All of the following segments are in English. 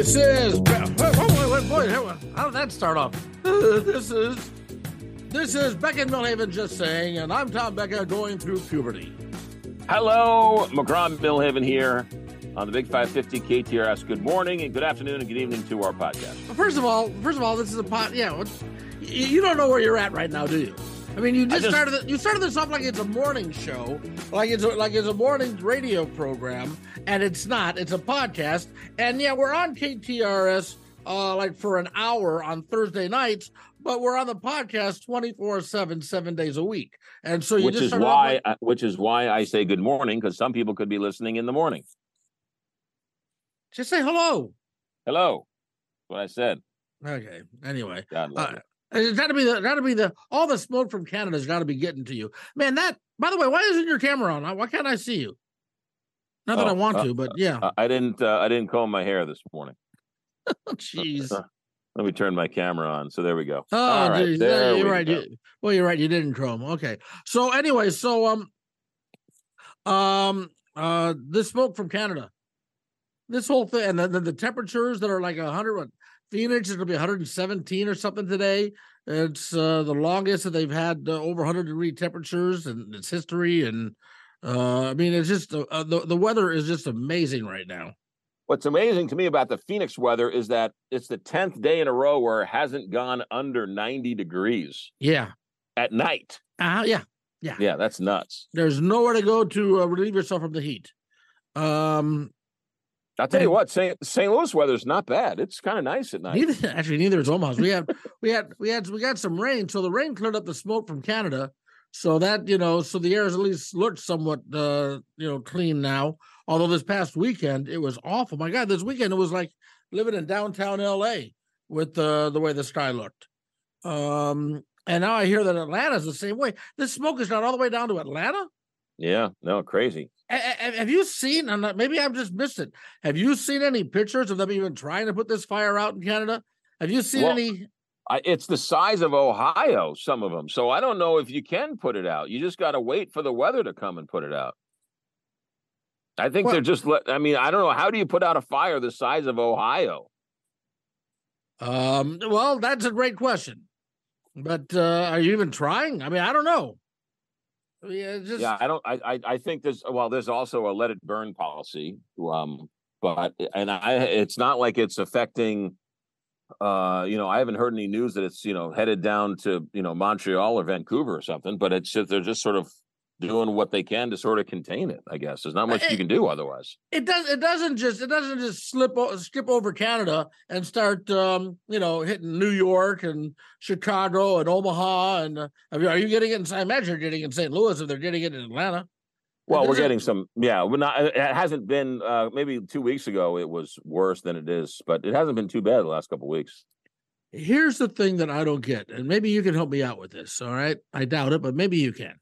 This is. How did that start off? This is. This is Beckett Milhaven just saying, and I'm Tom Becka uh, going through puberty. Hello, McGraw Milhaven here on the Big 550 KTRS. Good morning and good afternoon and good evening to our podcast. First of all, first of all, this is a pot. Yeah, you don't know where you're at right now, do you? I mean, you just, just started you started this off like it's a morning show, like it's a, like it's a morning radio program, and it's not. It's a podcast, and yeah, we're on KTRS uh, like for an hour on Thursday nights, but we're on the podcast 24 7 7 days a week. And so you which is why like, which is why i say good morning because some people could be listening in the morning. Just say hello. Hello That's what i said. Okay anyway uh, it's got to be the got to be the all the smoke from Canada's got to be getting to you, man. That by the way, why isn't your camera on? Why can't I see you? Not that oh, I want uh, to, but yeah. Uh, I didn't. Uh, I didn't comb my hair this morning. Jeez. Let me turn my camera on. So there we go. Oh, right, there you're right. You, well, you're right. You didn't chrome. Okay. So anyway, so um, um, uh, this smoke from Canada, this whole thing, and then the, the temperatures that are like a hundred. Phoenix, it'll be 117 or something today. It's uh, the longest that they've had uh, over 100 degree temperatures in its history, and uh, I mean, it's just uh, uh, the the weather is just amazing right now. What's amazing to me about the Phoenix weather is that it's the 10th day in a row where it hasn't gone under 90 degrees. Yeah. At night. Uh, yeah. Yeah. Yeah, that's nuts. There's nowhere to go to uh, relieve yourself from the heat. Um, I'll tell you what, St. St. Louis weather's not bad. It's kind of nice at night. Neither, actually, neither is Omaha's. We had, we had, we had, we got some rain, so the rain cleared up the smoke from Canada. So that you know, so the air is at least looked somewhat, uh, you know, clean now. Although this past weekend it was awful. My God, this weekend it was like living in downtown L.A. with uh, the way the sky looked. Um, and now I hear that Atlanta's the same way. This smoke is not all the way down to Atlanta. Yeah, no, crazy. Have you seen? I'm not, maybe I've just missed it. Have you seen any pictures of them even trying to put this fire out in Canada? Have you seen well, any? I, it's the size of Ohio, some of them. So I don't know if you can put it out. You just got to wait for the weather to come and put it out. I think well, they're just let. I mean, I don't know. How do you put out a fire the size of Ohio? Um. Well, that's a great question. But uh, are you even trying? I mean, I don't know. Yeah, just... yeah. I don't. I. I think there's. Well, there's also a let it burn policy. Um. But and I. It's not like it's affecting. Uh. You know, I haven't heard any news that it's you know headed down to you know Montreal or Vancouver or something. But it's just they're just sort of doing what they can to sort of contain it. I guess there's not much it, you can do otherwise. It does. It doesn't just. It doesn't just slip skip over Canada and start. Um, you know, hitting New York and Chicago and Omaha and uh, are you getting it? In, I imagine you're getting it in St. Louis if they're getting it in Atlanta. Well, we're getting some. Yeah, we're not. It hasn't been. Uh, maybe two weeks ago it was worse than it is, but it hasn't been too bad the last couple weeks. Here's the thing that I don't get, and maybe you can help me out with this. All right, I doubt it, but maybe you can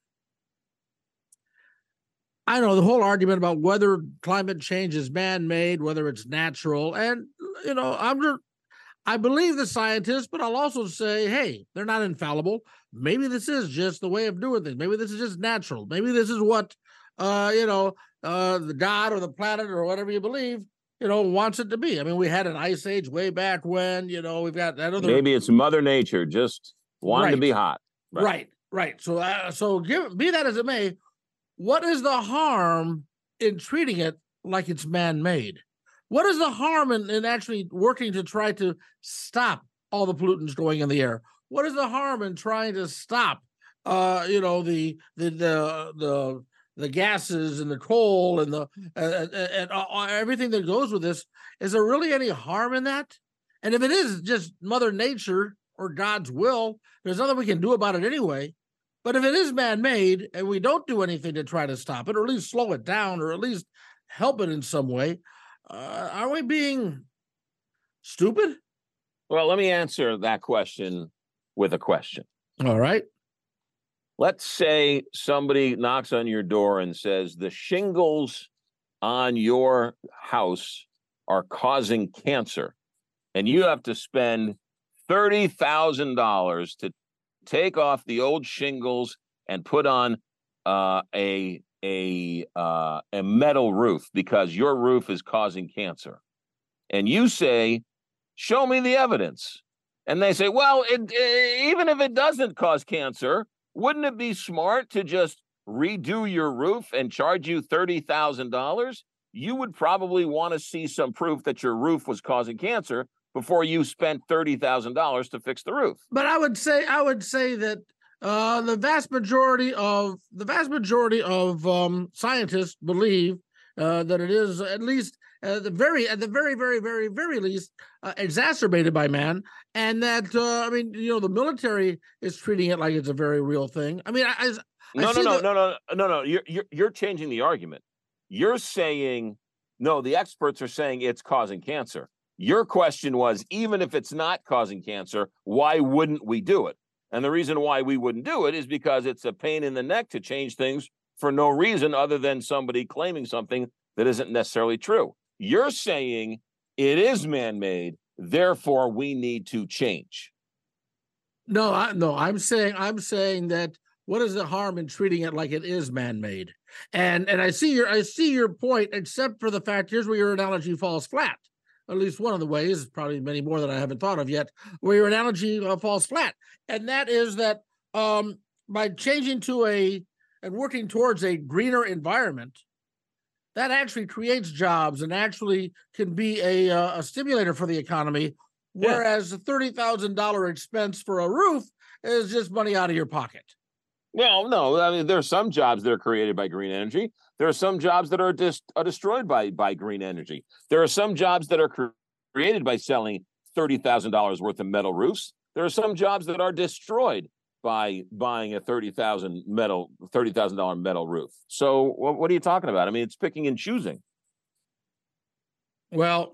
I know the whole argument about whether climate change is man-made, whether it's natural, and you know, I'm just, I believe the scientists, but I'll also say, hey, they're not infallible. Maybe this is just the way of doing things. Maybe this is just natural. Maybe this is what, uh, you know, uh, the God or the planet or whatever you believe, you know, wants it to be. I mean, we had an ice age way back when, you know, we've got that other. Maybe it's Mother Nature just wanting right. to be hot. Right, right. right. So, uh, so give be that as it may, what is the harm in treating it like it's man-made? What is the harm in, in actually working to try to stop all the pollutants going in the air? What is the harm in trying to stop, uh, you know, the the the the the gases and the coal and the uh, and uh, everything that goes with this? Is there really any harm in that? And if it is just Mother Nature or God's will, there's nothing we can do about it anyway. But if it is man made and we don't do anything to try to stop it, or at least slow it down, or at least help it in some way, uh, are we being stupid? Well, let me answer that question with a question. All right. Let's say somebody knocks on your door and says the shingles on your house are causing cancer, and you have to spend $30,000 to take off the old shingles and put on uh, a a uh, a metal roof because your roof is causing cancer. and you say, "Show me the evidence," and they say, "Well, it, eh, even if it doesn't cause cancer, wouldn't it be smart to just redo your roof and charge you thirty thousand dollars?" You would probably want to see some proof that your roof was causing cancer before you spent thirty thousand dollars to fix the roof. But I would say I would say that uh, the vast majority of the vast majority of um, scientists believe uh, that it is at least at the very at the very very very very least uh, exacerbated by man, and that uh, I mean you know the military is treating it like it's a very real thing. I mean I, I no no no, the... no no no no you're, you're you're changing the argument. You're saying no. The experts are saying it's causing cancer. Your question was even if it's not causing cancer, why wouldn't we do it? And the reason why we wouldn't do it is because it's a pain in the neck to change things for no reason other than somebody claiming something that isn't necessarily true. You're saying it is man made, therefore we need to change. No, I, no, I'm saying I'm saying that what is the harm in treating it like it is man made? And and I see your I see your point, except for the fact here's where your analogy falls flat. At least one of the ways, probably many more that I haven't thought of yet, where your analogy uh, falls flat, and that is that um, by changing to a and working towards a greener environment, that actually creates jobs and actually can be a, uh, a stimulator for the economy. Whereas yeah. thousand dollar expense for a roof is just money out of your pocket. Well, no, I mean there are some jobs that are created by green energy. There are some jobs that are just are destroyed by by green energy. There are some jobs that are cre- created by selling thirty thousand dollars worth of metal roofs. There are some jobs that are destroyed by buying a thirty thousand metal thirty thousand dollar metal roof. So what, what are you talking about? I mean, it's picking and choosing. Well,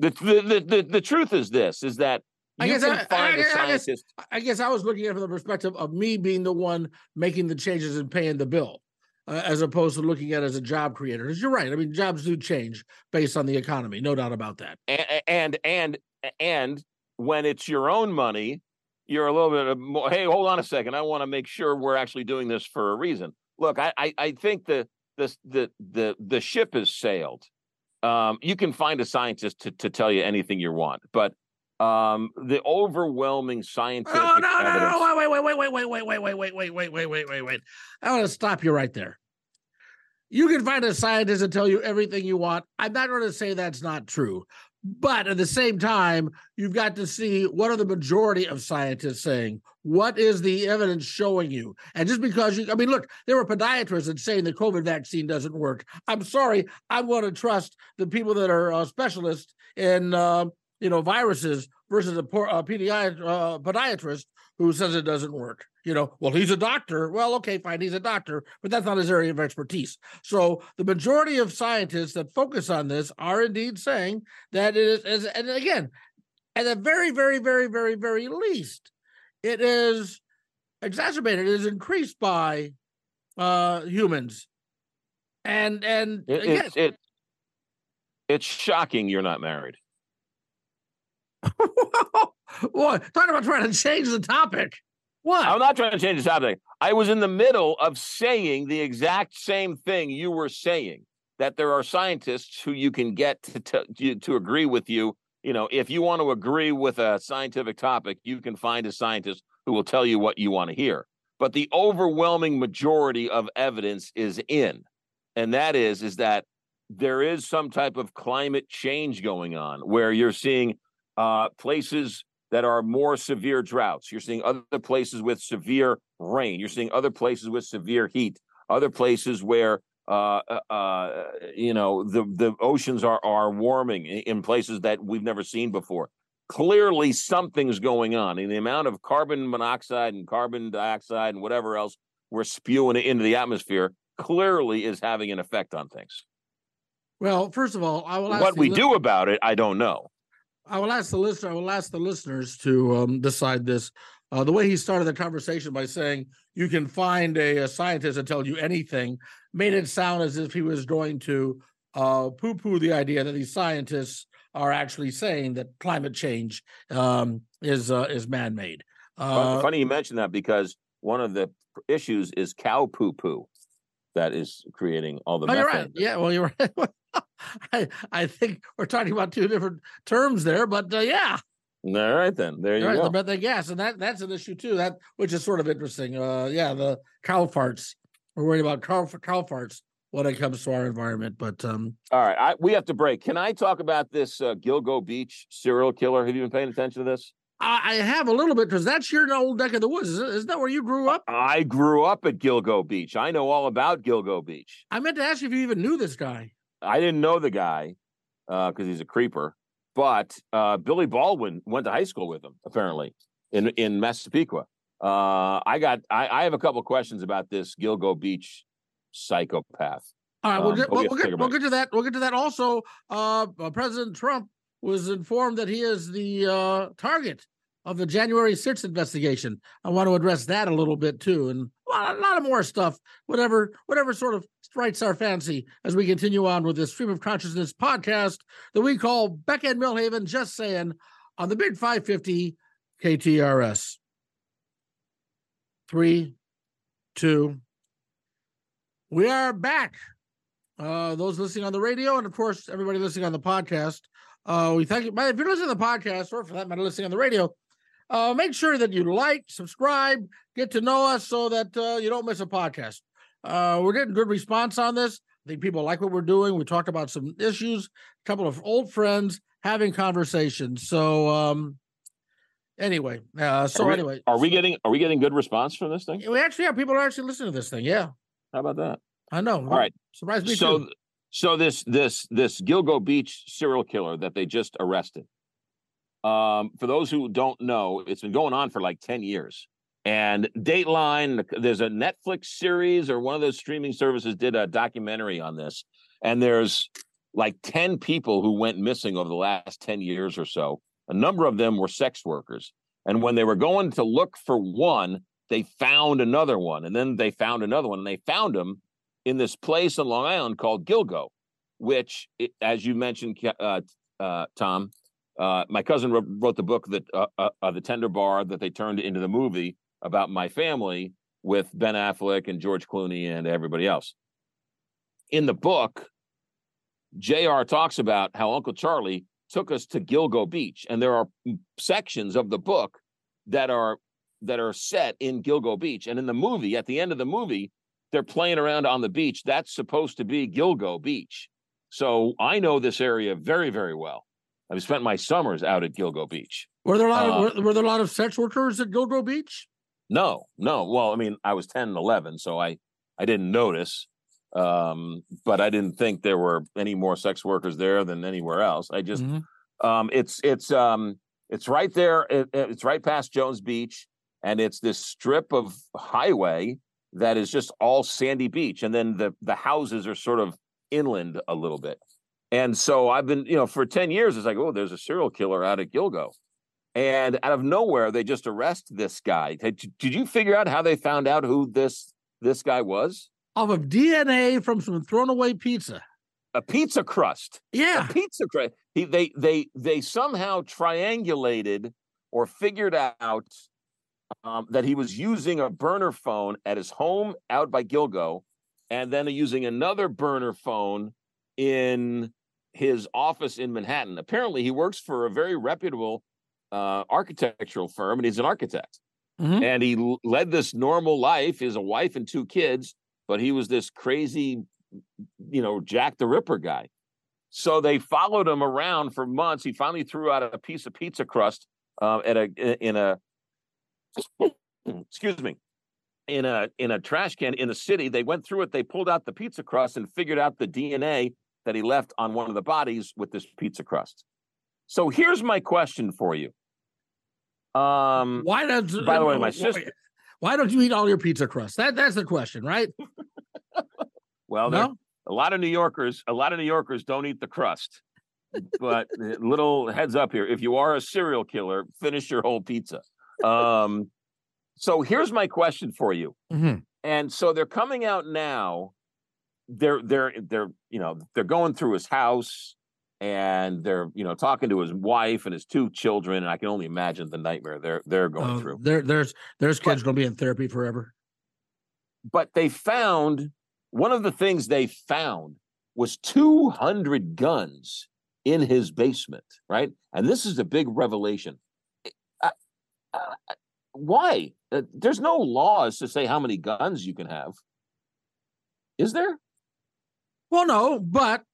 the the the, the truth is this: is that I guess I, I, I, guess, I, guess, I was looking at it from the perspective of me being the one making the changes and paying the bill, uh, as opposed to looking at it as a job creator. Because you're right. I mean, jobs do change based on the economy, no doubt about that. And and and, and when it's your own money, you're a little bit more. Hey, hold on a second. I want to make sure we're actually doing this for a reason. Look, I I, I think the the the the the ship has sailed. Um, you can find a scientist to, to tell you anything you want, but um, the overwhelming scientific. Oh no, no, no, no! Wait, wait, wait, wait, wait, wait, wait, wait, wait, wait, wait, wait, wait, wait, wait! Wait. I want to stop you right there. You can find a scientist and tell you everything you want. I'm not going to say that's not true, but at the same time, you've got to see what are the majority of scientists saying. What is the evidence showing you? And just because you, I mean, look, there were podiatrists that saying the COVID vaccine doesn't work. I'm sorry, I'm going to trust the people that are uh, specialists in uh, you know, viruses versus a, poor, a uh, podiatrist who says it doesn't work. You know, well, he's a doctor. Well, okay, fine, he's a doctor, but that's not his area of expertise. So the majority of scientists that focus on this are indeed saying that it is, and again, at the very, very, very, very, very least, it is exacerbated. It is increased by uh humans, and and it, again, it, it it's shocking you're not married. what? Talk about trying to change the topic. What? I'm not trying to change the topic. I was in the middle of saying the exact same thing you were saying that there are scientists who you can get to, to, to agree with you. You know, if you want to agree with a scientific topic, you can find a scientist who will tell you what you want to hear. But the overwhelming majority of evidence is in, and that is is that there is some type of climate change going on where you're seeing uh, places that are more severe droughts. You're seeing other places with severe rain. You're seeing other places with severe heat. Other places where uh, uh, uh you know the the oceans are are warming in places that we've never seen before. Clearly, something's going on, and the amount of carbon monoxide and carbon dioxide and whatever else we're spewing into the atmosphere clearly is having an effect on things. Well, first of all, I will. what we do about it, I don't know. I will ask the listener. I will ask the listeners to um, decide this. Uh, the way he started the conversation by saying you can find a, a, scientist to tell you anything made it sound as if he was going to uh, poo-poo the idea that these scientists are actually saying that climate change um, is uh, is man-made. Uh, funny you mentioned that because one of the issues is cow poo-poo that is creating all the. Oh, you're right. Yeah, well, you're right. I, I think we're talking about two different terms there, but uh, yeah. All right, then there you right, go. The methane gas, and that that's an issue too. That which is sort of interesting. Uh, yeah, the cow farts. We're worried about cow cow farts when it comes to our environment. But um, all right, I, we have to break. Can I talk about this uh, Gilgo Beach serial killer? Have you been paying attention to this? I, have a little bit because that's your old neck of the woods. Isn't, that where you grew up? I grew up at Gilgo Beach. I know all about Gilgo Beach. I meant to ask you if you even knew this guy. I didn't know the guy because uh, he's a creeper, but uh, Billy Baldwin went to high school with him apparently in in Massapequa. Uh, I got I, I have a couple questions about this Gilgo Beach psychopath. All right, we'll, um, get, we'll, we'll, get, we'll get to that. We'll get to that. Also, uh, President Trump was informed that he is the uh, target of the January 6th investigation. I want to address that a little bit too, and a lot, of more stuff. Whatever, whatever sort of strikes our fancy as we continue on with this stream of consciousness podcast that we call Beck and Milhaven Just saying on the Big 550 KTRS. Three, two. We are back. Uh, those listening on the radio, and of course, everybody listening on the podcast. Uh, we thank you. If you're listening to the podcast, or for that matter, listening on the radio, uh, make sure that you like, subscribe, get to know us so that uh, you don't miss a podcast. Uh, we're getting good response on this. I think people like what we're doing. We talked about some issues, a couple of old friends having conversations. So, um, anyway, uh, so are we, anyway, are we getting are we getting good response from this thing? We actually have people are actually listening to this thing. Yeah, how about that? I know. All right, surprise me so, too. So this this this Gilgo Beach serial killer that they just arrested. Um, for those who don't know, it's been going on for like ten years. And Dateline, there's a Netflix series or one of those streaming services did a documentary on this. And there's like 10 people who went missing over the last 10 years or so. A number of them were sex workers. And when they were going to look for one, they found another one. And then they found another one. And they found him in this place in Long Island called Gilgo, which, as you mentioned, uh, uh, Tom, uh, my cousin wrote, wrote the book that uh, uh, the Tender Bar that they turned into the movie about my family with Ben Affleck and George Clooney and everybody else. In the book, JR talks about how Uncle Charlie took us to Gilgo Beach, and there are sections of the book that are that are set in Gilgo Beach. And in the movie, at the end of the movie, they're playing around on the beach. That's supposed to be Gilgo Beach. So I know this area very, very well. I've spent my summers out at Gilgo Beach. Were there a lot of uh, were, were, there a lot of sex workers at Gilgo Beach? No, no. Well, I mean, I was 10 and 11, so I I didn't notice. Um, but I didn't think there were any more sex workers there than anywhere else. I just mm-hmm. um, it's it's um it's right there. It, it's right past Jones Beach, and it's this strip of highway that is just all sandy beach, and then the the houses are sort of inland a little bit. And so I've been, you know, for 10 years, it's like, oh, there's a serial killer out at Gilgo. And out of nowhere, they just arrest this guy. Did, did you figure out how they found out who this this guy was? Off of DNA from some thrown away pizza. A pizza crust. Yeah. A pizza crust. He, they they they somehow triangulated or figured out um, that he was using a burner phone at his home out by Gilgo, and then using another burner phone in his office in Manhattan. Apparently, he works for a very reputable uh, architectural firm, and he's an architect. Mm-hmm. And he led this normal life. He has a wife and two kids, but he was this crazy, you know, Jack the Ripper guy. So they followed him around for months. He finally threw out a piece of pizza crust uh, at a in a excuse me in a in a trash can in the city. They went through it. They pulled out the pizza crust and figured out the DNA that he left on one of the bodies with this pizza crust. So here's my question for you. Um, why does by the way, my sister? Why don't you eat all your pizza crust? That that's the question, right? well, no? a lot of New Yorkers, a lot of New Yorkers don't eat the crust. but little heads up here: if you are a serial killer, finish your whole pizza. Um, so here's my question for you. Mm-hmm. And so they're coming out now. They're they're they're you know they're going through his house and they're you know talking to his wife and his two children and i can only imagine the nightmare they're they're going uh, through there there's there's kids going to be in therapy forever but they found one of the things they found was 200 guns in his basement, right? And this is a big revelation. Uh, uh, why? Uh, there's no laws to say how many guns you can have. Is there? Well, no, but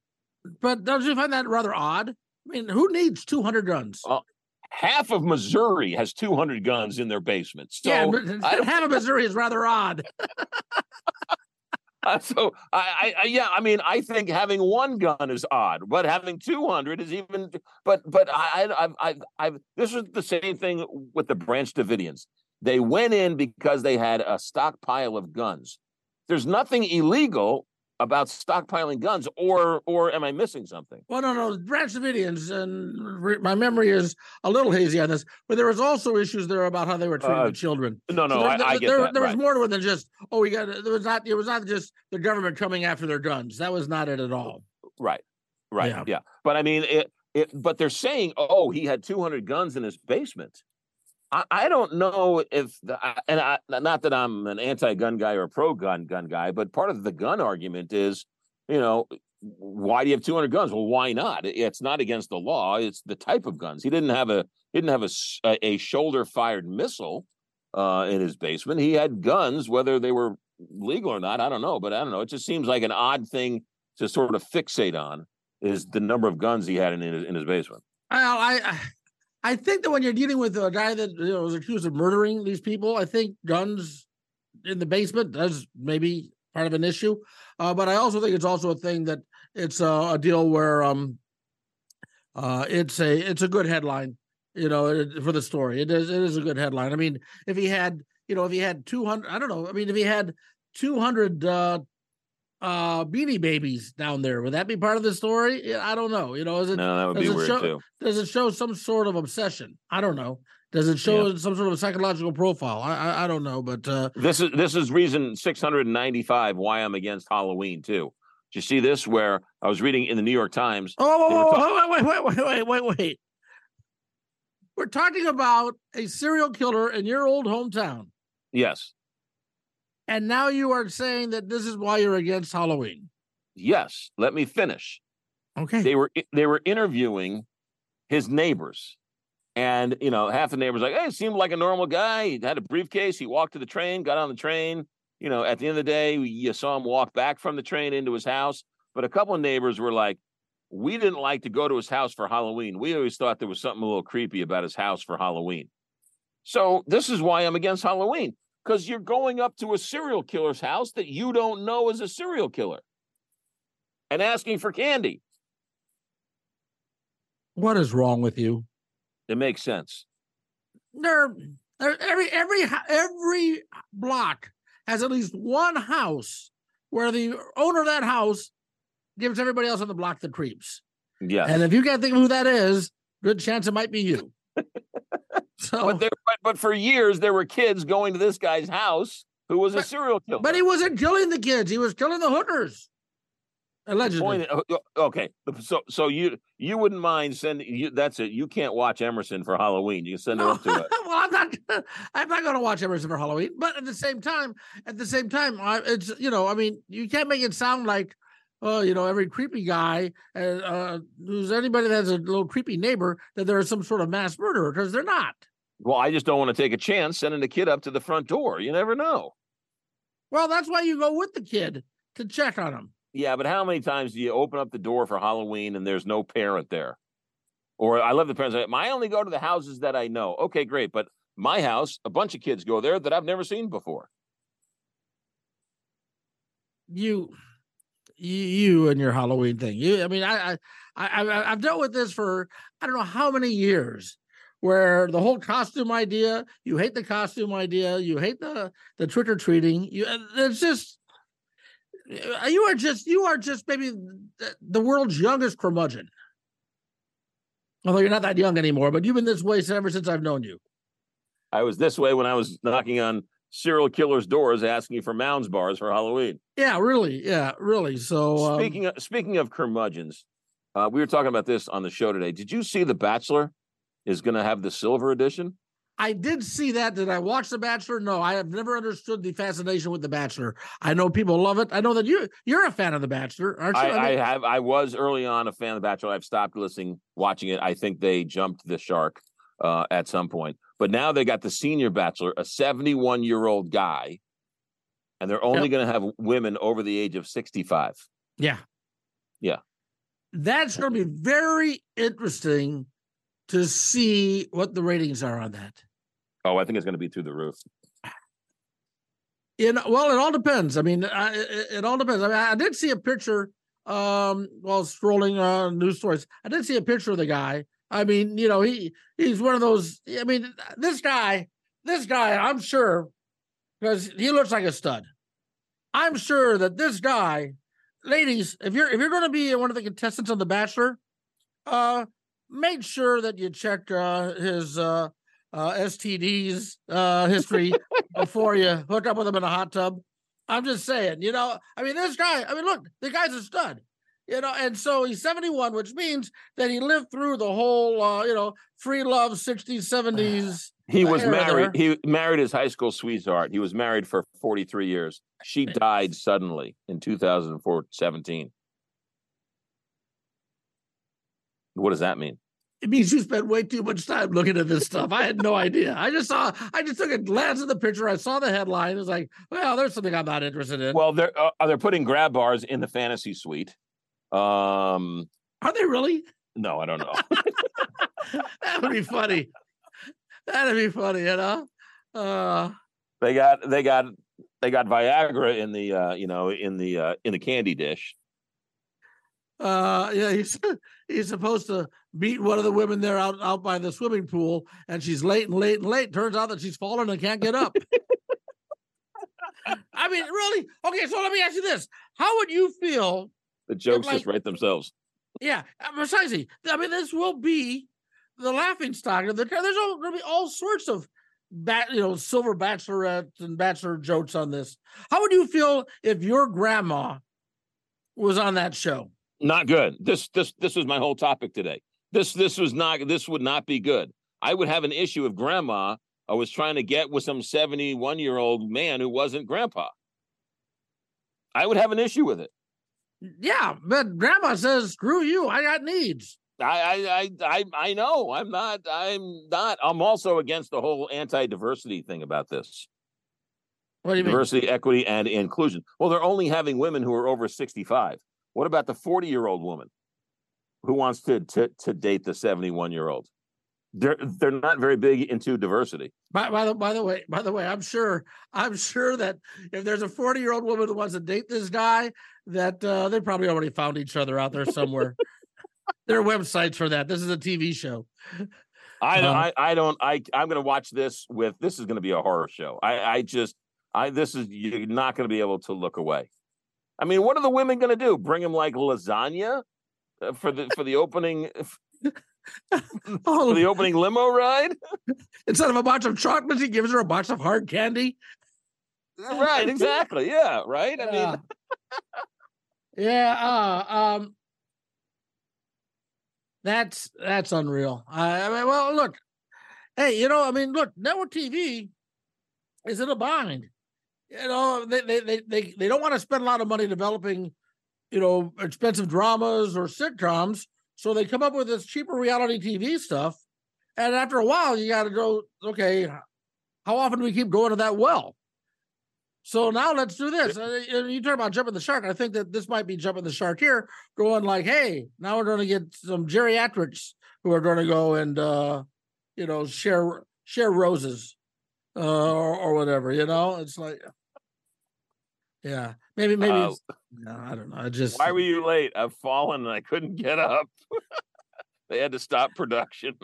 but don't you find that rather odd? I mean, who needs 200 guns? Well, half of Missouri has 200 guns in their basement. So yeah, half of Missouri is rather odd. uh, so I, I, yeah, I mean, I think having one gun is odd, but having 200 is even. But but I I I I this is the same thing with the Branch Davidians. They went in because they had a stockpile of guns. There's nothing illegal about stockpiling guns, or or am I missing something? Well, no, no, Branch Davidians, and re- my memory is a little hazy on this, but there was also issues there about how they were treating uh, the children. No, no, so there, I, I, get there, that. There right. was more to it than just oh, we got. There was not. It was not just the government coming after their guns. That was not it at all. Right, right, yeah. yeah. But I mean, it. It, but they're saying, oh, he had 200 guns in his basement. I, I don't know if the, and I, not that I'm an anti-gun guy or a pro-gun gun guy, but part of the gun argument is, you know, why do you have 200 guns? Well, why not? It's not against the law. It's the type of guns. He didn't have a he didn't have a, a shoulder-fired missile uh, in his basement. He had guns, whether they were legal or not. I don't know, but I don't know. It just seems like an odd thing to sort of fixate on is the number of guns he had in his, in his basement. Well, I I think that when you're dealing with a guy that you know, was accused of murdering these people, I think guns in the basement is maybe part of an issue. Uh, but I also think it's also a thing that it's a, a deal where um, uh, it's a it's a good headline, you know, for the story. It is it is a good headline. I mean, if he had you know if he had two hundred, I don't know. I mean, if he had two hundred uh, uh beanie babies down there. Would that be part of the story? I don't know. You know is it no that would be weird show, too. does it show some sort of obsession? I don't know. Does it show yeah. some sort of psychological profile? I, I, I don't know but uh this is this is reason 695 why i'm against halloween too. Do you see this where i was reading in the new york times? Oh, oh wait wait wait wait wait wait. We're talking about a serial killer in your old hometown. Yes and now you are saying that this is why you're against Halloween. Yes, let me finish. Okay. They were they were interviewing his neighbors. And you know, half the neighbors like, hey, seemed like a normal guy. He had a briefcase. He walked to the train, got on the train. You know, at the end of the day, you saw him walk back from the train into his house. But a couple of neighbors were like, we didn't like to go to his house for Halloween. We always thought there was something a little creepy about his house for Halloween. So this is why I'm against Halloween because you're going up to a serial killer's house that you don't know is a serial killer and asking for candy. What is wrong with you? It makes sense. There, every every every block has at least one house where the owner of that house gives everybody else on the block the creeps. Yeah. And if you can't think of who that is, good chance it might be you. So, but, there, but, but for years there were kids going to this guy's house who was a serial killer. But he wasn't killing the kids; he was killing the hookers. Allegedly. Point, uh, okay, so so you you wouldn't mind sending you? That's it. You can't watch Emerson for Halloween. You can send no. up to it. well, I'm not. I'm not going to watch Emerson for Halloween. But at the same time, at the same time, I, it's you know, I mean, you can't make it sound like oh, you know, every creepy guy, uh, uh, who's anybody that has a little creepy neighbor, that there is some sort of mass murderer because they're not. Well, I just don't want to take a chance sending the kid up to the front door. You never know. Well, that's why you go with the kid to check on him. Yeah, but how many times do you open up the door for Halloween and there's no parent there? Or I love the parents. I only go to the houses that I know. Okay, great. But my house, a bunch of kids go there that I've never seen before. You you and your Halloween thing. You, I mean, I, I, I, I've dealt with this for I don't know how many years, where the whole costume idea, you hate the costume idea, you hate the the trick or treating. You, it's just uh, you are just you are just maybe the world's youngest curmudgeon. Although you're not that young anymore, but you've been this way ever since I've known you. I was this way when I was knocking on serial killers' doors asking for Mounds bars for Halloween. Yeah, really. Yeah, really. So um, speaking of, speaking of curmudgeons, uh, we were talking about this on the show today. Did you see The Bachelor is going to have the silver edition? I did see that. Did I watch The Bachelor? No, I have never understood the fascination with The Bachelor. I know people love it. I know that you you're a fan of The Bachelor, aren't you? I, I, have. I was early on a fan of The Bachelor. I've stopped listening, watching it. I think they jumped the shark uh, at some point. But now they got the senior Bachelor, a 71 year old guy, and they're only yep. going to have women over the age of 65. Yeah, yeah. That's going to be very interesting to see what the ratings are on that. Oh, I think it's going to be through the roof. In well, it all depends. I mean, it, it, all depends. I mean, I did see a picture um while scrolling uh news stories. I did see a picture of the guy. I mean, you know, he he's one of those. I mean, this guy, this guy, I'm sure, because he looks like a stud. I'm sure that this guy, ladies, if you're if you're going to be one of the contestants on The Bachelor, uh, make sure that you check uh, his uh, uh, STDs uh, history before you hook up with him in a hot tub. I'm just saying, you know, I mean, this guy, I mean, look, the guy's a stud, you know, and so he's 71, which means that he lived through the whole, uh, you know, free love 60s, 70s. He was married. There. He married his high school sweetheart. He was married for 43 years. She died suddenly in 2017. What does that mean? it means you spent way too much time looking at this stuff. I had no idea. I just saw, I just took a glance at the picture. I saw the headline. It was like, well, there's something I'm not interested in. Well, they're uh, they're putting grab bars in the fantasy suite. Um, are they really? No, I don't know. that would be funny. That'd be funny, you know. Uh, they got they got they got Viagra in the uh, you know in the uh, in the candy dish. Uh, yeah, he's he's supposed to meet one of the women there out out by the swimming pool, and she's late and late and late. Turns out that she's fallen and can't get up. I mean, really? Okay, so let me ask you this: How would you feel? The jokes like, just write themselves. Yeah, uh, precisely. I mean, this will be the laughing stock. Of the there's going to be all sorts of bat, you know, silver bachelorettes and bachelor jokes on this. How would you feel if your grandma was on that show? Not good. This this this was my whole topic today. This this was not this would not be good. I would have an issue if grandma I was trying to get with some 71 year old man who wasn't grandpa. I would have an issue with it. Yeah, but grandma says, screw you, I got needs. I I I I know. I'm not I'm not I'm also against the whole anti-diversity thing about this. What do you mean? Diversity, mean? equity, and inclusion. Well, they're only having women who are over 65. What about the 40 year old woman who wants to, to, to date the 71 year old? They're they're not very big into diversity. By, by the by the way, by the way, I'm sure I'm sure that if there's a 40 year old woman who wants to date this guy, that uh, they probably already found each other out there somewhere. there are websites for that. This is a TV show. I, um, I I don't I I'm gonna watch this with this is gonna be a horror show. I I just I this is you're not gonna be able to look away. I mean, what are the women going to do? Bring him like lasagna uh, for the for the opening oh. for the opening limo ride? Instead of a box of chocolates, he gives her a box of hard candy. Right, exactly. Yeah, right. I mean, yeah. Uh, um, that's that's unreal. I, I mean, well, look, hey, you know, I mean, look, network TV is in a bind you know they they they they, they don't want to spend a lot of money developing you know expensive dramas or sitcoms so they come up with this cheaper reality tv stuff and after a while you got to go okay how often do we keep going to that well? So now let's do this. Uh, you talk about jumping the shark i think that this might be jumping the shark here going like hey now we're going to get some geriatrics who are going to go and uh you know share share roses uh, or, or whatever you know it's like yeah, maybe maybe. Uh, no, I don't know. I just. Why were you late? I've fallen and I couldn't get up. they had to stop production.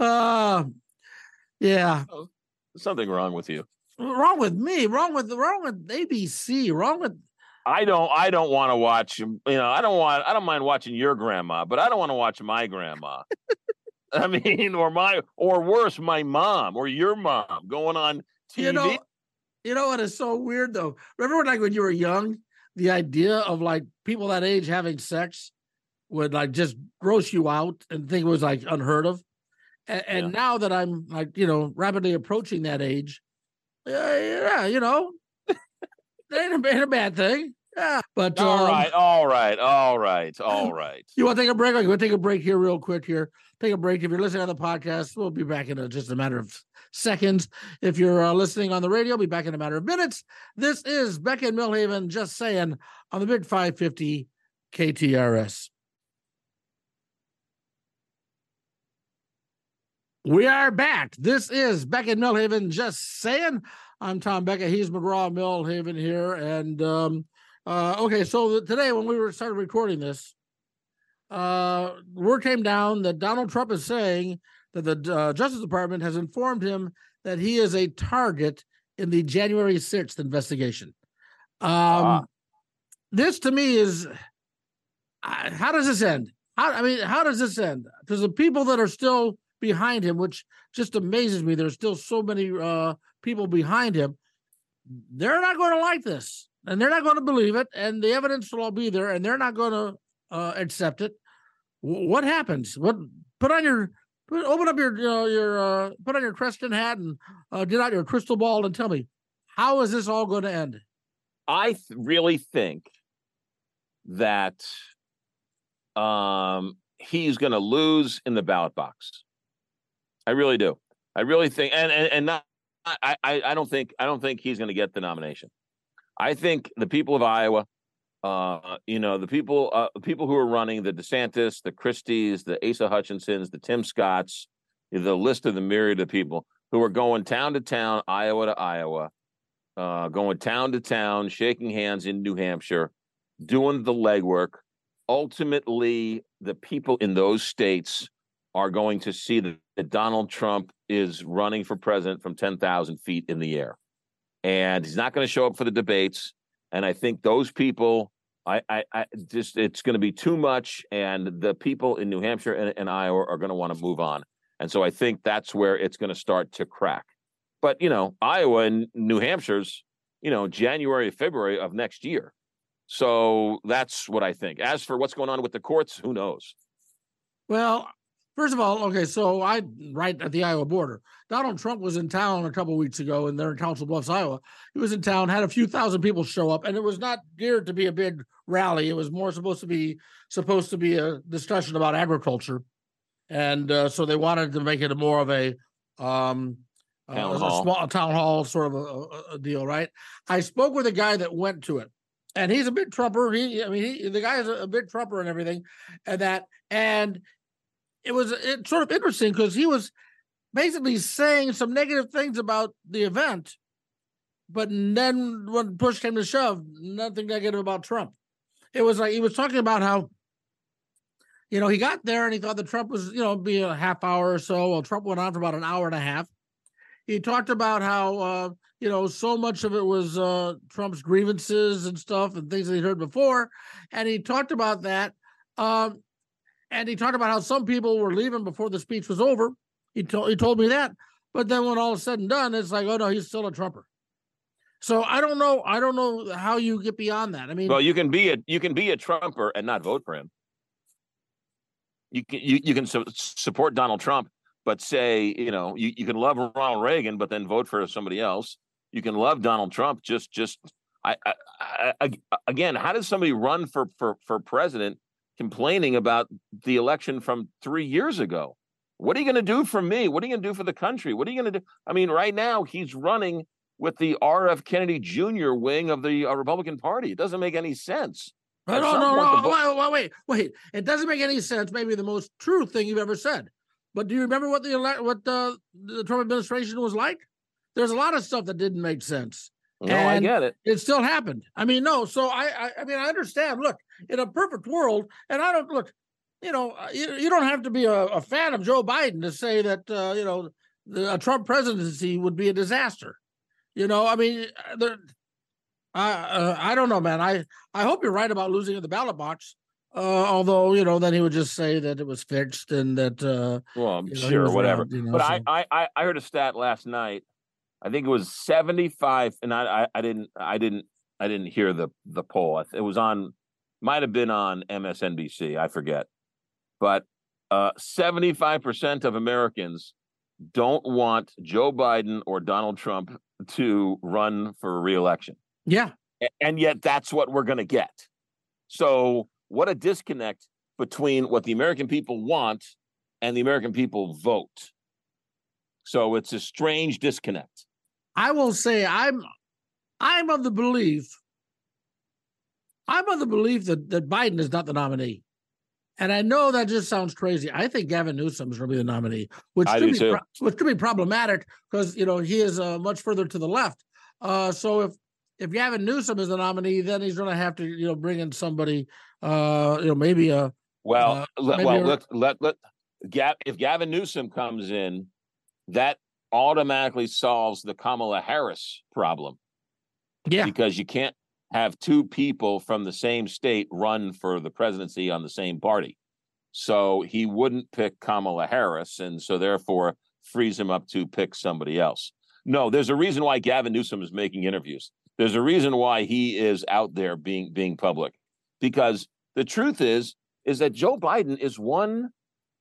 uh yeah. Oh, something wrong with you. Wrong with me. Wrong with wrong with ABC. Wrong with. I don't. I don't want to watch. You know. I don't want. I don't mind watching your grandma, but I don't want to watch my grandma. I mean, or my, or worse, my mom or your mom going on TV. You know, you know what is so weird though? Remember when like when you were young, the idea of like people that age having sex would like just gross you out and think it was like unheard of. And, and yeah. now that I'm like, you know, rapidly approaching that age, uh, yeah, you know, it ain't a, ain't a bad thing. Yeah, but all um, right, all right, all right, all right. You want to take a break? I'm going to take a break here, real quick. Here, take a break. If you're listening on the podcast, we'll be back in a, just a matter of seconds. If you're uh, listening on the radio, we'll be back in a matter of minutes. This is Becka and Milhaven just saying on the Big 550 KTRS. We are back. This is Beckett Milhaven just saying. I'm Tom Becka. He's McGraw Milhaven here. And um, uh, okay, so today when we were started recording this, uh, word came down that Donald Trump is saying that the uh, Justice Department has informed him that he is a target in the January 6th investigation. Um, This to me is how does this end? How, I mean, how does this end? Because the people that are still behind him, which just amazes me. There's still so many uh, people behind him. They're not going to like this, and they're not going to believe it, and the evidence will all be there, and they're not going to uh, accept it. W- what happens? What put on your put, open up your your uh, put on your Kreskin hat and uh, get out your crystal ball and tell me how is this all going to end? I th- really think that um, he's going to lose in the ballot box. I really do. I really think, and and, and not, I, I don't think, I don't think he's going to get the nomination. I think the people of Iowa, uh, you know, the people, uh, people who are running the DeSantis, the Christies, the Asa Hutchinsons, the Tim Scotts, the list of the myriad of people who are going town to town, Iowa to Iowa, uh, going town to town, shaking hands in New Hampshire, doing the legwork. Ultimately, the people in those states are going to see that, that Donald Trump is running for president from 10,000 feet in the air. And he's not going to show up for the debates. And I think those people, I, I, I just, it's going to be too much. And the people in New Hampshire and, and Iowa are going to want to move on. And so I think that's where it's going to start to crack. But, you know, Iowa and New Hampshire's, you know, January, February of next year. So that's what I think. As for what's going on with the courts, who knows? Well, First of all, okay, so I right at the Iowa border. Donald Trump was in town a couple weeks ago, and they're in Council Bluffs, Iowa. He was in town, had a few thousand people show up, and it was not geared to be a big rally. It was more supposed to be supposed to be a discussion about agriculture, and uh, so they wanted to make it a more of a um, town uh, hall. a small town hall sort of a, a, deal, right? I spoke with a guy that went to it, and he's a big Trumper. He, I mean, he, the guy is a, a bit Trumper and everything, and that, and it was it, sort of interesting because he was basically saying some negative things about the event, but then when push came to shove, nothing negative about Trump. It was like he was talking about how, you know, he got there and he thought that Trump was, you know, be a half hour or so. Well, Trump went on for about an hour and a half. He talked about how, uh, you know, so much of it was uh, Trump's grievances and stuff and things that he'd heard before. And he talked about that. Um, and he talked about how some people were leaving before the speech was over. He told he told me that. But then when all is said and done, it's like, oh no, he's still a Trumper. So I don't know. I don't know how you get beyond that. I mean, well, you can be a you can be a Trumper and not vote for him. You can you, you can su- support Donald Trump, but say you know you, you can love Ronald Reagan, but then vote for somebody else. You can love Donald Trump, just just I, I, I again, how does somebody run for for for president complaining about the election from three years ago. What are you going to do for me? What are you going to do for the country? What are you going to do? I mean, right now he's running with the R.F. Kennedy Jr. wing of the uh, Republican Party. It doesn't make any sense. No, no, no, no. Wait, wait, wait, wait. It doesn't make any sense. Maybe the most true thing you've ever said. But do you remember what the what the, the Trump administration was like? There's a lot of stuff that didn't make sense. No, and I get it. It still happened. I mean, no. So I, I, I mean, I understand. Look, in a perfect world, and I don't look. You know, uh, you, you don't have to be a, a fan of Joe Biden to say that uh, you know the, a Trump presidency would be a disaster. You know, I mean, uh, there, I uh, I don't know, man. I I hope you're right about losing in the ballot box. Uh, although you know, then he would just say that it was fixed and that. Uh, well, I'm you know, sure, whatever. Around, you know, but so. I, I I heard a stat last night I think it was 75 and I, I, I didn't I didn't I didn't hear the the poll. It was on might have been on MSNBC, I forget. But uh, 75% of Americans don't want Joe Biden or Donald Trump to run for reelection. Yeah. And yet that's what we're going to get. So, what a disconnect between what the American people want and the American people vote. So, it's a strange disconnect. I will say I'm I'm of the belief I'm of the belief that, that Biden is not the nominee. And I know that just sounds crazy. I think Gavin Newsom is going to be the nominee, which I could be pro- which could be problematic because you know he is uh, much further to the left. Uh, so if if Gavin Newsom is the nominee, then he's going to have to you know bring in somebody, uh, you know, maybe a well, uh, maybe well, a- let let let Gav, if Gavin Newsom comes in, that automatically solves the Kamala Harris problem yeah because you can't have two people from the same state run for the presidency on the same party. So he wouldn't pick Kamala Harris, and so therefore frees him up to pick somebody else. No, there's a reason why Gavin Newsom is making interviews. There's a reason why he is out there being being public, because the truth is is that Joe Biden is one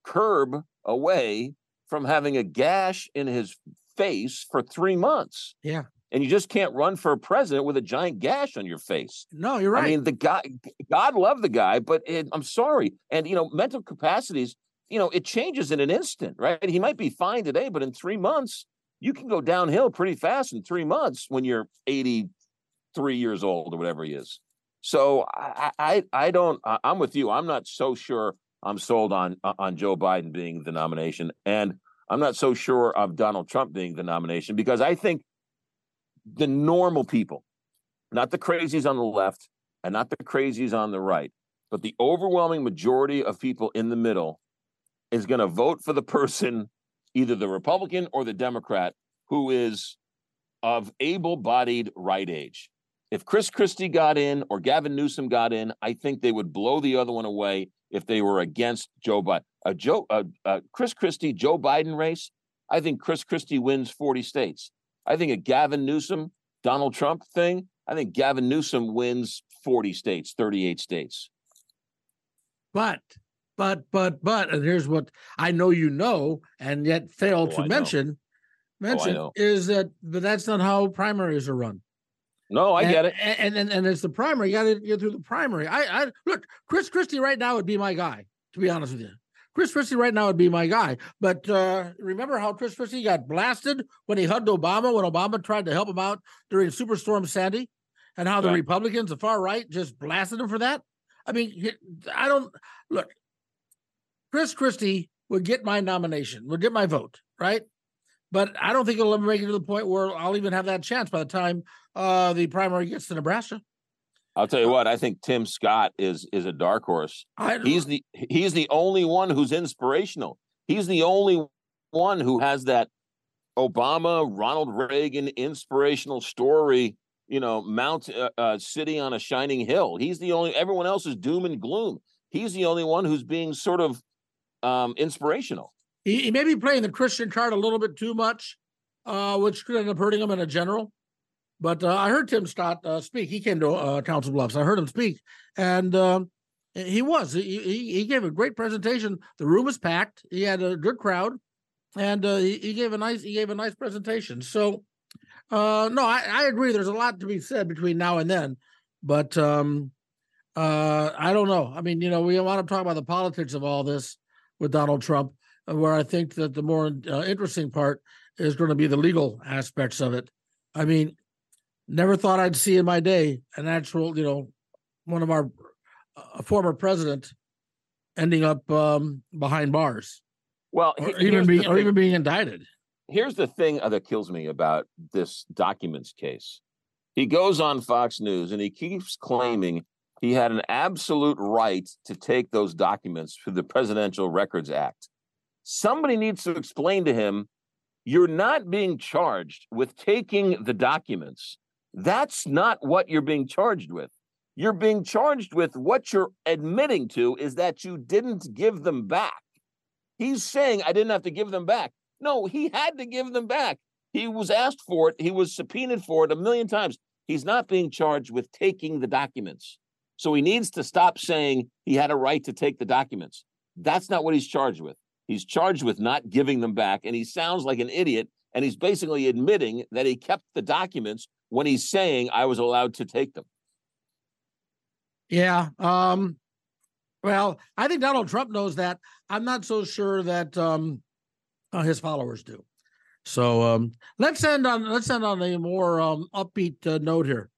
curb away from having a gash in his face for three months. Yeah. And you just can't run for president with a giant gash on your face. no, you're right. I mean, the guy, God love the guy, but it, I'm sorry. And, you know, mental capacities, you know, it changes in an instant, right? He might be fine today, but in three months, you can go downhill pretty fast in three months when you're 83 years old or whatever he is. So I, I, I don't, I'm with you. I'm not so sure I'm sold on, on Joe Biden being the nomination. And I'm not so sure of Donald Trump being the nomination because I think the normal people, not the crazies on the left and not the crazies on the right, but the overwhelming majority of people in the middle is going to vote for the person, either the Republican or the Democrat, who is of able bodied right age. If Chris Christie got in or Gavin Newsom got in, I think they would blow the other one away if they were against Joe Biden. A Joe, a, a Chris Christie, Joe Biden race, I think Chris Christie wins 40 states. I think a Gavin Newsom, Donald Trump thing, I think Gavin Newsom wins 40 states, 38 states. But, but, but, but, and here's what I know you know, and yet fail Oh, to I know. mention, oh, mention is that, but that's not how primaries are run. No, I and, get it. And and and it's the primary. You got to get through the primary. I, I look, Chris Christie right now would be my guy. To be honest with you, Chris Christie right now would be my guy. But uh, remember how Chris Christie got blasted when he hugged Obama when Obama tried to help him out during Superstorm Sandy, and how the Republicans, the far right, just blasted him for that. I mean, I don't look. Chris Christie would get my nomination, would get my vote, right? But I don't think it'll ever make it to the point where I'll even have that chance by the time uh, the primary gets to Nebraska. I'll tell you what, I think Tim Scott is is a dark horse. I, He's the he's the only one who's inspirational. He's the only one who has that Obama, Ronald Reagan inspirational story, you know, Mount uh, uh, City on a shining hill. He's the only everyone else is doom and gloom. He's the only one who's being sort of um inspirational. he, he may be playing the Christian card a little bit too much, uh, which could end up hurting him in a general. But uh, I heard Tim Scott uh, speak. He came to uh, Council Bluffs. I heard him speak, and um, he was. He, he gave a great presentation. The room was packed. He had a good crowd, and uh, he, he gave a nice he gave a nice presentation. So, uh, no, I, I agree. There's a lot to be said between now and then, but um, uh, I don't know. I mean, you know, we want to talk about the politics of all this with Donald Trump, where I think that the more interesting part is going to be the legal aspects of it. I mean, never thought I'd see in my day an actual, you know, one of our a former president ending up um, behind bars, Well, or even being or even being indicted. here's the thing that kills me about this documents case. He goes on Fox News and he keeps claiming he had an absolute right to take those documents through the Presidential Records Act. Somebody needs to explain to him you're not being charged with taking the documents. That's not what you're being charged with. You're being charged with what you're admitting to is that you didn't give them back. He's saying, I didn't have to give them back. No, he had to give them back. He was asked for it. He was subpoenaed for it a million times. He's not being charged with taking the documents. So he needs to stop saying he had a right to take the documents. That's not what he's charged with. He's charged with not giving them back, and he sounds like an idiot. And he's basically admitting that he kept the documents when he's saying I was allowed to take them. Yeah. Um, well, I think Donald Trump knows that. I'm not so sure that um, uh, his followers do. So um, let's end on let's end on a more um, upbeat uh, note here.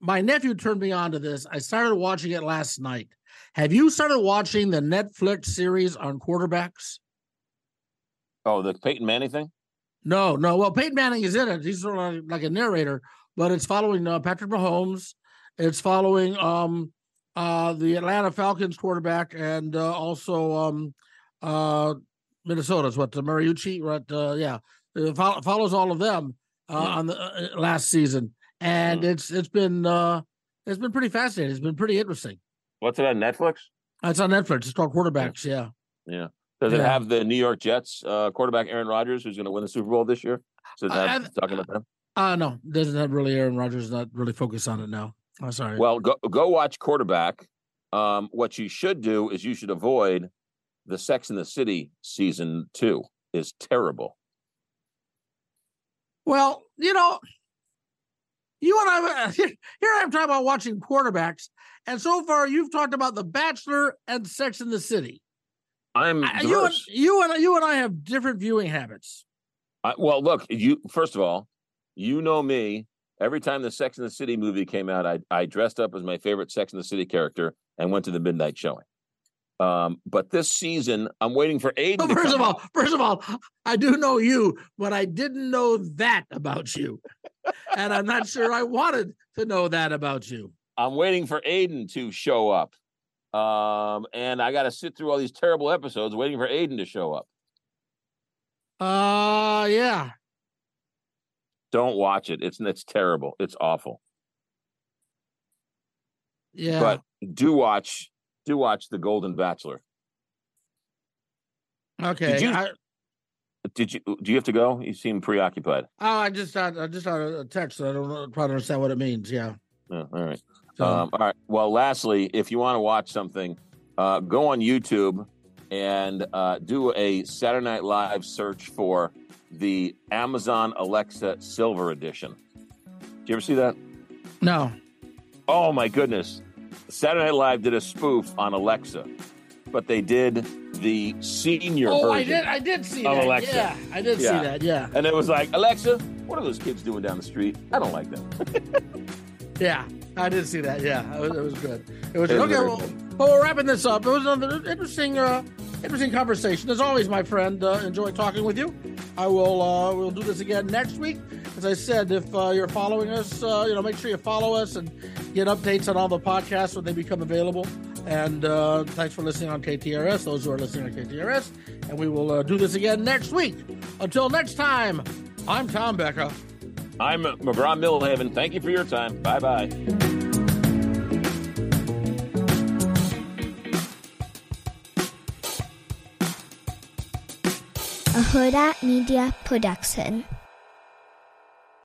My nephew turned me on to this. I started watching it last night. Have you started watching the Netflix series on quarterbacks? Oh, the Peyton Manning thing? No, no. Well, Peyton Manning is in it. He's sort of like a narrator, but it's following uh, Patrick Mahomes. It's following um, uh, the Atlanta Falcons quarterback and uh, also um, uh, Minnesota's what the Mariucci, right? Uh, yeah, it follows all of them uh, yeah. on the uh, last season, and mm. it's it's been it's been pretty fascinating. It's been pretty interesting. What's it on Netflix? It's on Netflix. It's called Quarterbacks. Yeah. Yeah. Does yeah. it have the New York Jets quarterback Aaron Rodgers, who's going to win the Super Bowl this year? So have, talking about them. Uh no, doesn't have really Aaron Rodgers. Not really focused on it now. I'm oh, sorry. Well, go go watch quarterback. Um, what you should do is you should avoid the Sex in the City season two is terrible. Well, you know, you and I here I am talking about watching quarterbacks, and so far you've talked about The Bachelor and Sex in the City. I'm you and, you and you and I have different viewing habits. I, well, look, you first of all, you know me. Every time the Sex in the City movie came out, I I dressed up as my favorite Sex in the City character and went to the midnight showing. Um, but this season, I'm waiting for Aidan. Well, first of all, first of all, I do know you, but I didn't know that about you, and I'm not sure I wanted to know that about you. I'm waiting for Aidan to show up, um, and I got to sit through all these terrible episodes waiting for Aidan to show up. Uh, yeah, don't watch it. It's it's terrible. It's awful. Yeah. But do watch do watch The Golden Bachelor. Okay. Did you, I, did you do you have to go? You seem preoccupied. Oh, I just got I just got a text. So I don't probably understand what it means. Yeah. Oh, all right. So, um, all right. Well, lastly, if you want to watch something, uh, go on YouTube and uh, do a Saturday Night Live search for the Amazon Alexa Silver Edition. Did you ever see that? No. Oh my goodness. Saturday Night Live did a spoof on Alexa, but they did the senior oh, version. I did I did see that. Alexa. Yeah, I did yeah. see that. Yeah. And it was like, Alexa, what are those kids doing down the street? I don't like them. yeah. I did see that. Yeah, it was, it was good. It was, it was okay. Well, well, we're wrapping this up. It was another interesting, uh, interesting conversation. As always, my friend, uh, enjoy talking with you. I will uh, we'll do this again next week. As I said, if uh, you're following us, uh, you know, make sure you follow us and get updates on all the podcasts when they become available. And uh, thanks for listening on KTRS. Those who are listening on KTRS, and we will uh, do this again next week. Until next time, I'm Tom Becka. I'm McGraw Milhaven. Thank you for your time. Bye bye. a Hurrdat Media Production.